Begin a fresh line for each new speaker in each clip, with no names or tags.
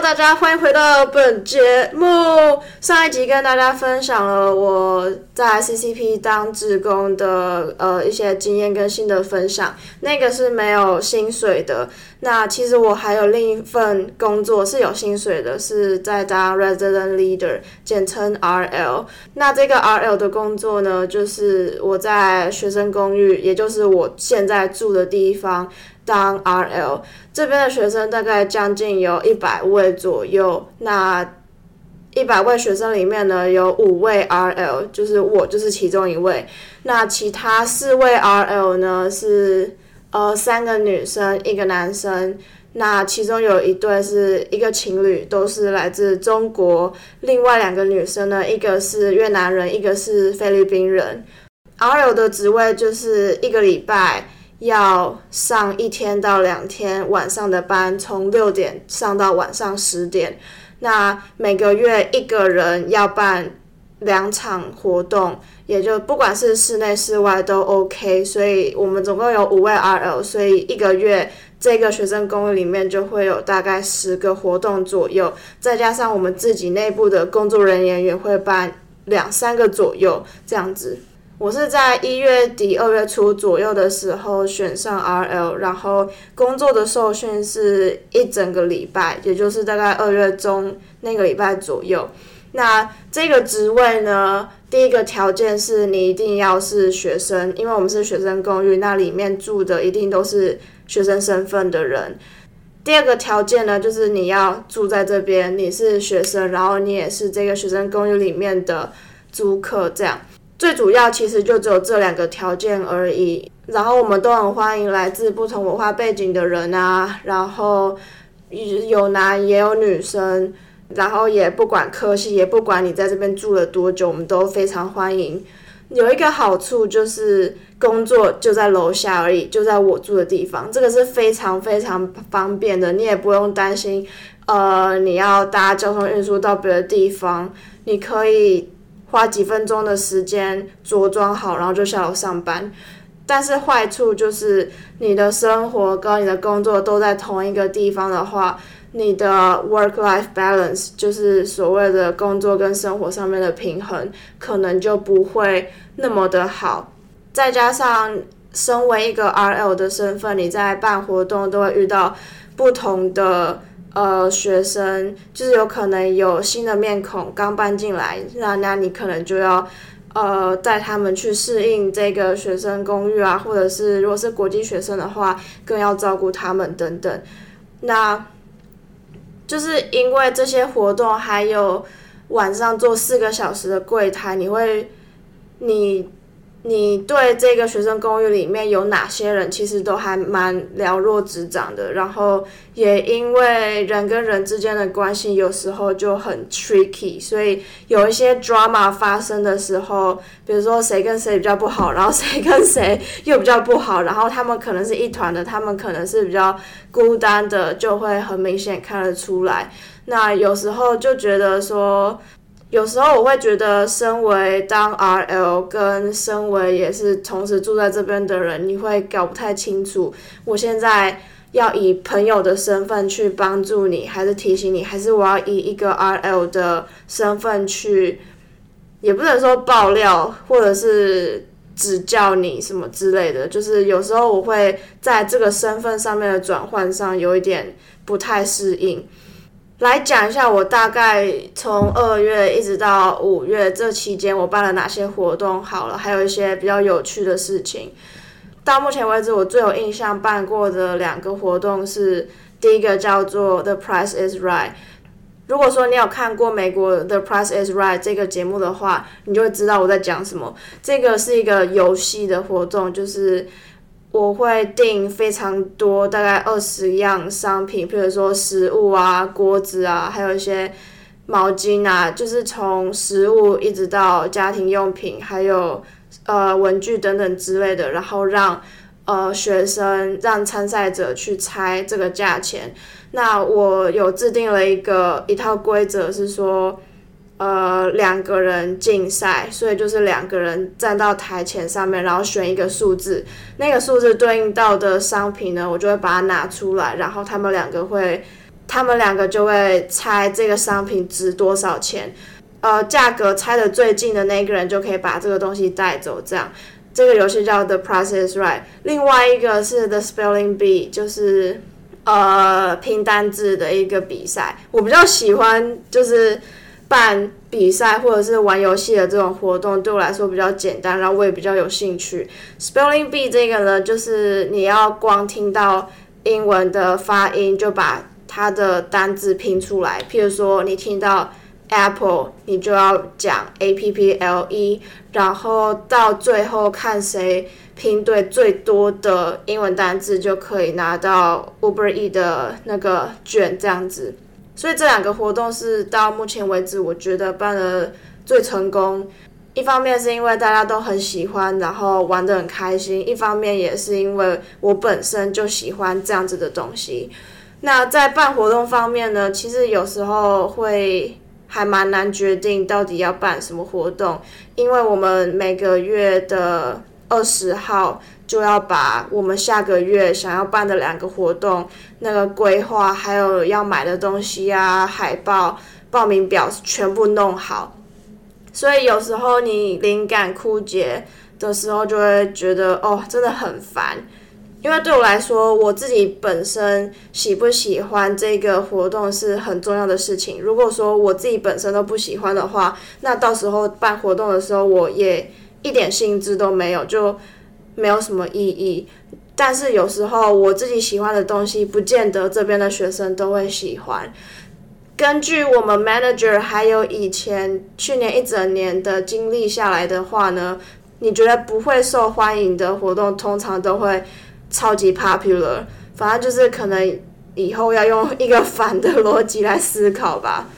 大家欢迎回到本节目。上一集跟大家分享了我在 CCP 当职工的呃一些经验跟心得分享，那个是没有薪水的。那其实我还有另一份工作是有薪水的，是在当 Resident Leader，简称 RL。那这个 RL 的工作呢，就是我在学生公寓，也就是我现在住的地方。当 RL 这边的学生大概将近有一百位左右，那一百位学生里面呢，有五位 RL，就是我就是其中一位。那其他四位 RL 呢是呃三个女生一个男生，那其中有一对是一个情侣，都是来自中国。另外两个女生呢，一个是越南人，一个是菲律宾人。RL 的职位就是一个礼拜。要上一天到两天晚上的班，从六点上到晚上十点。那每个月一个人要办两场活动，也就不管是室内室外都 OK。所以我们总共有五位 RL，所以一个月这个学生公寓里面就会有大概十个活动左右，再加上我们自己内部的工作人员也会办两三个左右这样子。我是在一月底二月初左右的时候选上 RL，然后工作的受训是一整个礼拜，也就是大概二月中那个礼拜左右。那这个职位呢，第一个条件是你一定要是学生，因为我们是学生公寓，那里面住的一定都是学生身份的人。第二个条件呢，就是你要住在这边，你是学生，然后你也是这个学生公寓里面的租客，这样。最主要其实就只有这两个条件而已，然后我们都很欢迎来自不同文化背景的人啊，然后有男也有女生，然后也不管科系，也不管你在这边住了多久，我们都非常欢迎。有一个好处就是工作就在楼下而已，就在我住的地方，这个是非常非常方便的，你也不用担心，呃，你要搭交通运输到别的地方，你可以。花几分钟的时间着装好，然后就下楼上班。但是坏处就是你的生活跟你的工作都在同一个地方的话，你的 work-life balance 就是所谓的工作跟生活上面的平衡，可能就不会那么的好。再加上身为一个 RL 的身份，你在办活动都会遇到不同的。呃，学生就是有可能有新的面孔刚搬进来，那那你可能就要呃带他们去适应这个学生公寓啊，或者是如果是国际学生的话，更要照顾他们等等。那就是因为这些活动，还有晚上做四个小时的柜台，你会你。你对这个学生公寓里面有哪些人，其实都还蛮了若指掌的。然后也因为人跟人之间的关系有时候就很 tricky，所以有一些 drama 发生的时候，比如说谁跟谁比较不好，然后谁跟谁又比较不好，然后他们可能是一团的，他们可能是比较孤单的，就会很明显看得出来。那有时候就觉得说。有时候我会觉得，身为当 RL 跟身为也是同时住在这边的人，你会搞不太清楚，我现在要以朋友的身份去帮助你，还是提醒你，还是我要以一个 RL 的身份去，也不能说爆料，或者是指教你什么之类的。就是有时候我会在这个身份上面的转换上有一点不太适应。来讲一下，我大概从二月一直到五月这期间，我办了哪些活动？好了，还有一些比较有趣的事情。到目前为止，我最有印象办过的两个活动是，第一个叫做 The Price Is Right。如果说你有看过美国 The Price Is Right 这个节目的话，你就会知道我在讲什么。这个是一个游戏的活动，就是。我会订非常多，大概二十样商品，比如说食物啊、锅子啊，还有一些毛巾啊，就是从食物一直到家庭用品，还有呃文具等等之类的，然后让呃学生让参赛者去猜这个价钱。那我有制定了一个一套规则，是说。呃，两个人竞赛，所以就是两个人站到台前上面，然后选一个数字，那个数字对应到的商品呢，我就会把它拿出来，然后他们两个会他们两个就会猜这个商品值多少钱，呃，价格猜的最近的那个人就可以把这个东西带走。这样，这个游戏叫 The Price is Right。另外一个是 The Spelling Bee，就是呃拼单字的一个比赛。我比较喜欢就是办比赛或者是玩游戏的这种活动，对我来说比较简单，然后我也比较有兴趣。Spelling Bee 这个呢，就是你要光听到英文的发音就把它的单字拼出来，譬如说你听到 apple，你就要讲 a p p l e，然后到最后看谁拼对最多的英文单字，就可以拿到 Uber E 的那个卷这样子。所以这两个活动是到目前为止我觉得办的最成功。一方面是因为大家都很喜欢，然后玩得很开心；一方面也是因为我本身就喜欢这样子的东西。那在办活动方面呢，其实有时候会还蛮难决定到底要办什么活动，因为我们每个月的二十号就要把我们下个月想要办的两个活动那个规划，还有要买的东西啊、海报、报名表全部弄好，所以有时候你灵感枯竭的时候，就会觉得哦，真的很烦。因为对我来说，我自己本身喜不喜欢这个活动是很重要的事情。如果说我自己本身都不喜欢的话，那到时候办活动的时候，我也一点兴致都没有，就没有什么意义。但是有时候我自己喜欢的东西，不见得这边的学生都会喜欢。根据我们 manager 还有以前去年一整年的经历下来的话呢，你觉得不会受欢迎的活动，通常都会。超级 popular，反正就是可能以后要用一个反的逻辑来思考吧。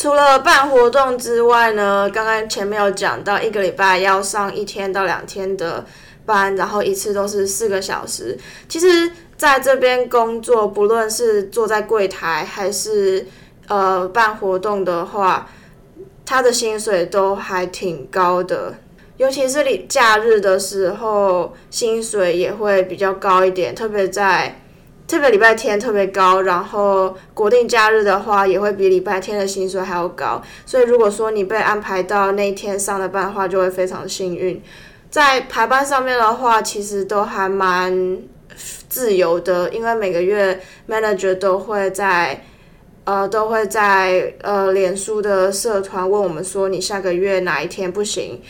除了办活动之外呢，刚刚前面有讲到一个礼拜要上一天到两天的班，然后一次都是四个小时。其实在这边工作，不论是坐在柜台还是呃办活动的话，他的薪水都还挺高的。尤其是你假日的时候，薪水也会比较高一点，特别在特别礼拜天特别高，然后国定假日的话，也会比礼拜天的薪水还要高。所以如果说你被安排到那一天上的班的话，就会非常幸运。在排班上面的话，其实都还蛮自由的，因为每个月 manager 都会在呃都会在呃脸书的社团问我们说，你下个月哪一天不行。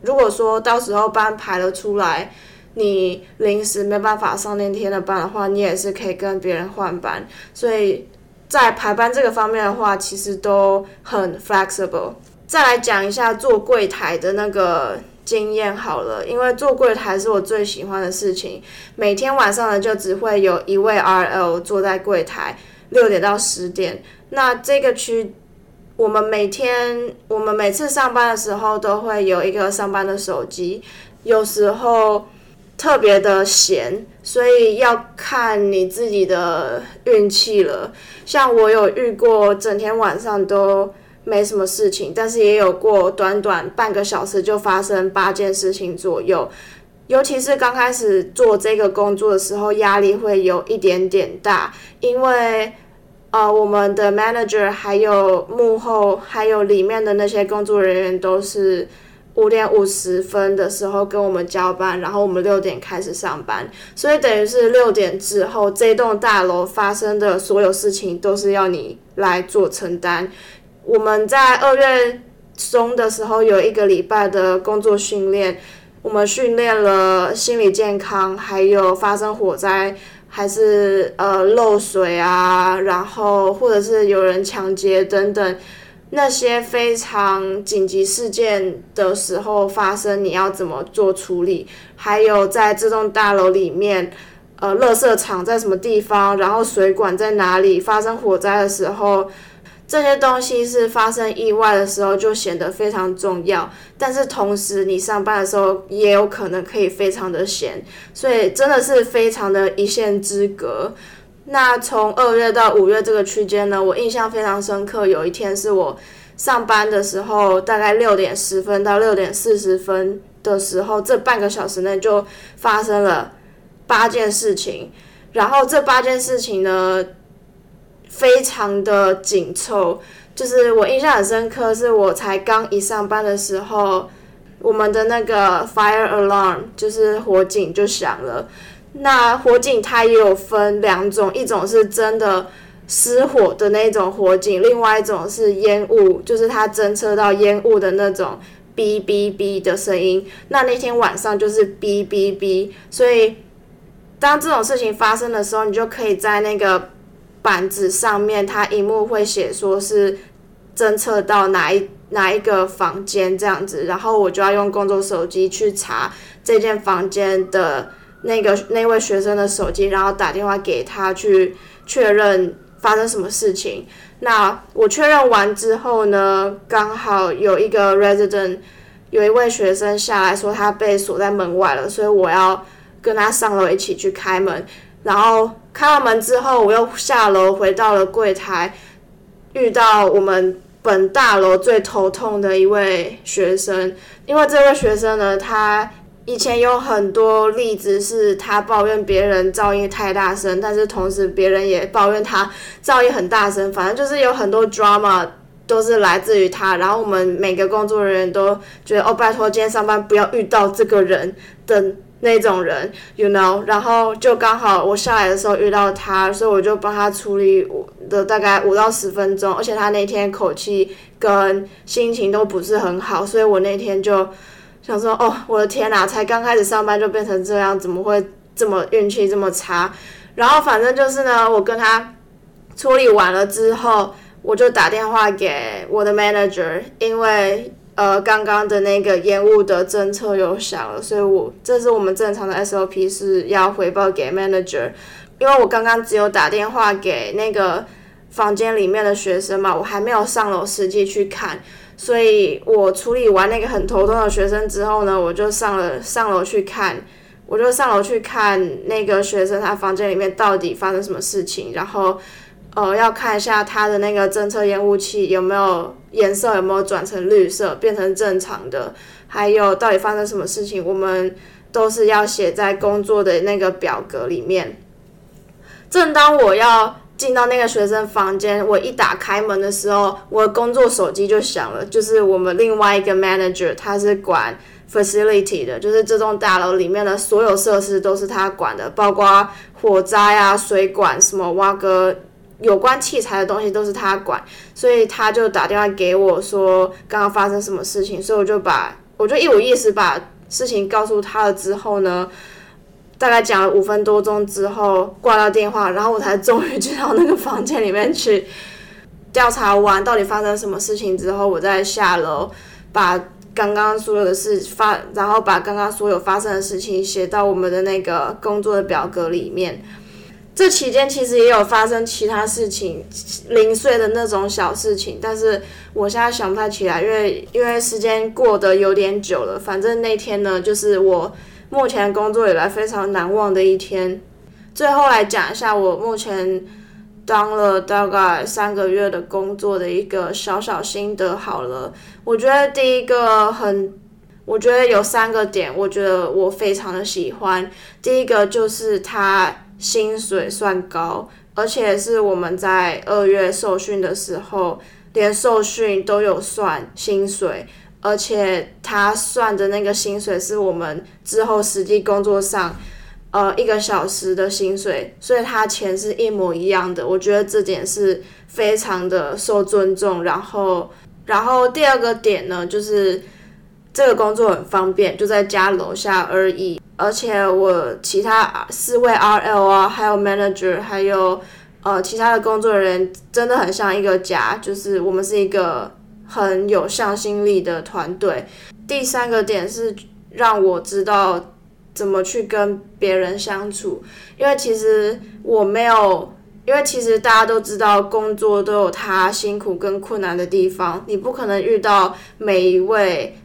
如果说到时候班排了出来，你临时没办法上那天的班的话，你也是可以跟别人换班。所以在排班这个方面的话，其实都很 flexible。再来讲一下做柜台的那个经验好了，因为做柜台是我最喜欢的事情。每天晚上呢，就只会有一位 RL 坐在柜台，六点到十点。那这个区。我们每天，我们每次上班的时候都会有一个上班的手机，有时候特别的闲，所以要看你自己的运气了。像我有遇过整天晚上都没什么事情，但是也有过短短半个小时就发生八件事情左右。尤其是刚开始做这个工作的时候，压力会有一点点大，因为。呃，我们的 manager 还有幕后，还有里面的那些工作人员都是五点五十分的时候跟我们交班，然后我们六点开始上班，所以等于是六点之后，这栋大楼发生的所有事情都是要你来做承担。我们在二月中的时候有一个礼拜的工作训练，我们训练了心理健康，还有发生火灾。还是呃漏水啊，然后或者是有人抢劫等等那些非常紧急事件的时候发生，你要怎么做处理？还有在这栋大楼里面，呃，垃圾场在什么地方？然后水管在哪里？发生火灾的时候。这些东西是发生意外的时候就显得非常重要，但是同时你上班的时候也有可能可以非常的闲，所以真的是非常的一线之隔。那从二月到五月这个区间呢，我印象非常深刻。有一天是我上班的时候，大概六点十分到六点四十分的时候，这半个小时内就发生了八件事情，然后这八件事情呢。非常的紧凑。就是我印象很深刻，是我才刚一上班的时候，我们的那个 fire alarm 就是火警就响了。那火警它也有分两种，一种是真的失火的那种火警，另外一种是烟雾，就是它侦测到烟雾的那种哔哔哔的声音。那那天晚上就是哔哔哔，所以当这种事情发生的时候，你就可以在那个。板子上面，它荧幕会写说是侦测到哪一哪一个房间这样子，然后我就要用工作手机去查这间房间的那个那位学生的手机，然后打电话给他去确认发生什么事情。那我确认完之后呢，刚好有一个 resident 有一位学生下来说他被锁在门外了，所以我要跟他上楼一起去开门。然后开完门之后，我又下楼回到了柜台，遇到我们本大楼最头痛的一位学生。因为这位学生呢，他以前有很多例子是他抱怨别人噪音太大声，但是同时别人也抱怨他噪音很大声。反正就是有很多 drama 都是来自于他。然后我们每个工作人员都觉得，哦，拜托，今天上班不要遇到这个人的。那种人，you know，然后就刚好我下来的时候遇到他，所以我就帮他处理我的大概五到十分钟，而且他那天口气跟心情都不是很好，所以我那天就想说，哦，我的天哪，才刚开始上班就变成这样，怎么会这么运气这么差？然后反正就是呢，我跟他处理完了之后，我就打电话给我的 manager，因为。呃，刚刚的那个烟雾的侦测有响了，所以我这是我们正常的 SOP 是要回报给 manager，因为我刚刚只有打电话给那个房间里面的学生嘛，我还没有上楼实际去看，所以我处理完那个很头痛的学生之后呢，我就上了上楼去看，我就上楼去看那个学生他房间里面到底发生什么事情，然后。呃，要看一下他的那个侦测烟雾器有没有颜色有没有转成绿色，变成正常的，还有到底发生什么事情，我们都是要写在工作的那个表格里面。正当我要进到那个学生房间，我一打开门的时候，我的工作手机就响了，就是我们另外一个 manager，他是管 facility 的，就是这栋大楼里面的所有设施都是他管的，包括火灾啊、水管什么挖个。有关器材的东西都是他管，所以他就打电话给我说刚刚发生什么事情，所以我就把我就一五一十把事情告诉他了之后呢，大概讲了五分多钟之后挂掉电话，然后我才终于进到那个房间里面去调查完到底发生什么事情之后，我再下楼把刚刚所有的事发，然后把刚刚所有发生的事情写到我们的那个工作的表格里面。这期间其实也有发生其他事情，零碎的那种小事情，但是我现在想不太起来，因为因为时间过得有点久了。反正那天呢，就是我目前工作以来非常难忘的一天。最后来讲一下我目前当了大概三个月的工作的一个小小心得好了。我觉得第一个很，我觉得有三个点，我觉得我非常的喜欢。第一个就是他。薪水算高，而且是我们在二月受训的时候，连受训都有算薪水，而且他算的那个薪水是我们之后实际工作上，呃一个小时的薪水，所以他钱是一模一样的。我觉得这点是非常的受尊重。然后，然后第二个点呢，就是这个工作很方便，就在家楼下而已。而且我其他四位 RL 啊，还有 manager，还有呃其他的工作人员，真的很像一个家，就是我们是一个很有向心力的团队。第三个点是让我知道怎么去跟别人相处，因为其实我没有，因为其实大家都知道工作都有它辛苦跟困难的地方，你不可能遇到每一位。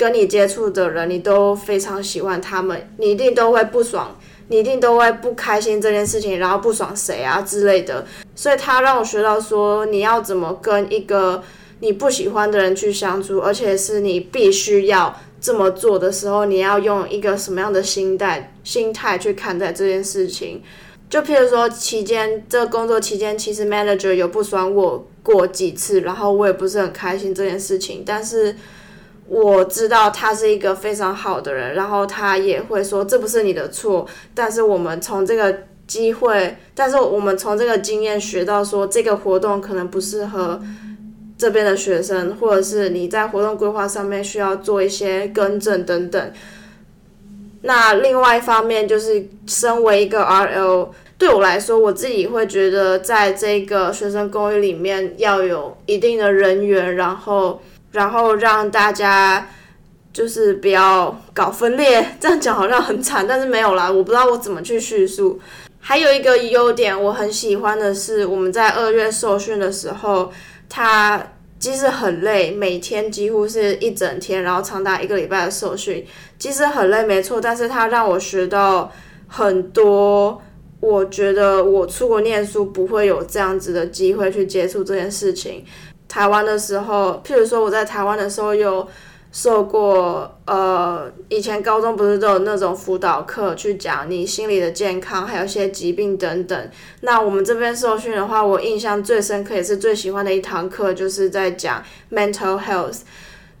跟你接触的人，你都非常喜欢他们，你一定都会不爽，你一定都会不开心这件事情，然后不爽谁啊之类的。所以他让我学到说，你要怎么跟一个你不喜欢的人去相处，而且是你必须要这么做的时候，你要用一个什么样的心态心态去看待这件事情。就譬如说期间这工作期间，其实 manager 有不爽我过几次，然后我也不是很开心这件事情，但是我知道他是一个非常好的人，然后他也会说这不是你的错，但是我们从这个机会，但是我们从这个经验学到说这个活动可能不适合这边的学生，或者是你在活动规划上面需要做一些更正等等。那另外一方面就是，身为一个 RL，对我来说，我自己会觉得，在这个学生公寓里面要有一定的人员，然后，然后让大家就是不要搞分裂。这样讲好像很惨，但是没有啦，我不知道我怎么去叙述。还有一个优点，我很喜欢的是，我们在二月受训的时候，他。即使很累，每天几乎是一整天，然后长达一个礼拜的受训，即使很累，没错，但是他让我学到很多，我觉得我出国念书不会有这样子的机会去接触这件事情。台湾的时候，譬如说我在台湾的时候有。受过呃，以前高中不是都有那种辅导课，去讲你心理的健康，还有一些疾病等等。那我们这边受训的话，我印象最深刻也是最喜欢的一堂课，就是在讲 mental health。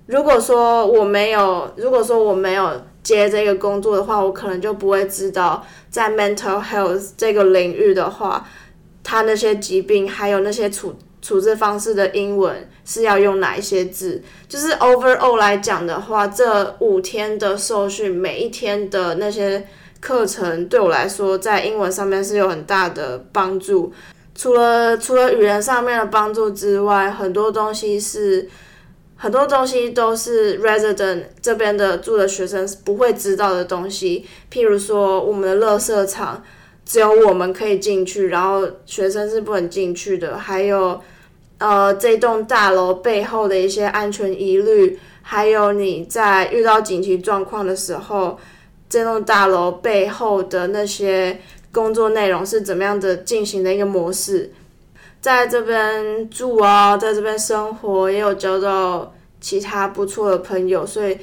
如果说我没有，如果说我没有接这个工作的话，我可能就不会知道在 mental health 这个领域的话，它那些疾病还有那些处。处置方式的英文是要用哪一些字？就是 overall 来讲的话，这五天的受训，每一天的那些课程，对我来说，在英文上面是有很大的帮助。除了除了语言上面的帮助之外，很多东西是很多东西都是 resident 这边的住的学生不会知道的东西。譬如说，我们的垃圾场只有我们可以进去，然后学生是不能进去的。还有。呃，这栋大楼背后的一些安全疑虑，还有你在遇到紧急状况的时候，这栋大楼背后的那些工作内容是怎么样的进行的一个模式，在这边住啊，在这边生活，也有交到其他不错的朋友，所以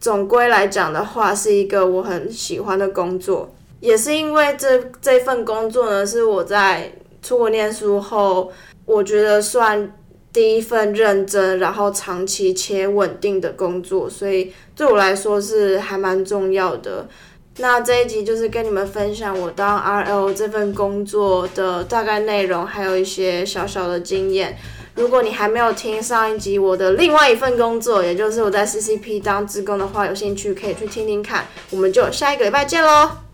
总归来讲的话，是一个我很喜欢的工作，也是因为这这份工作呢，是我在出国念书后。我觉得算第一份认真，然后长期且稳定的工作，所以对我来说是还蛮重要的。那这一集就是跟你们分享我当 RL 这份工作的大概内容，还有一些小小的经验。如果你还没有听上一集我的另外一份工作，也就是我在 CCP 当职工的话，有兴趣可以去听听看。我们就下一个礼拜见喽！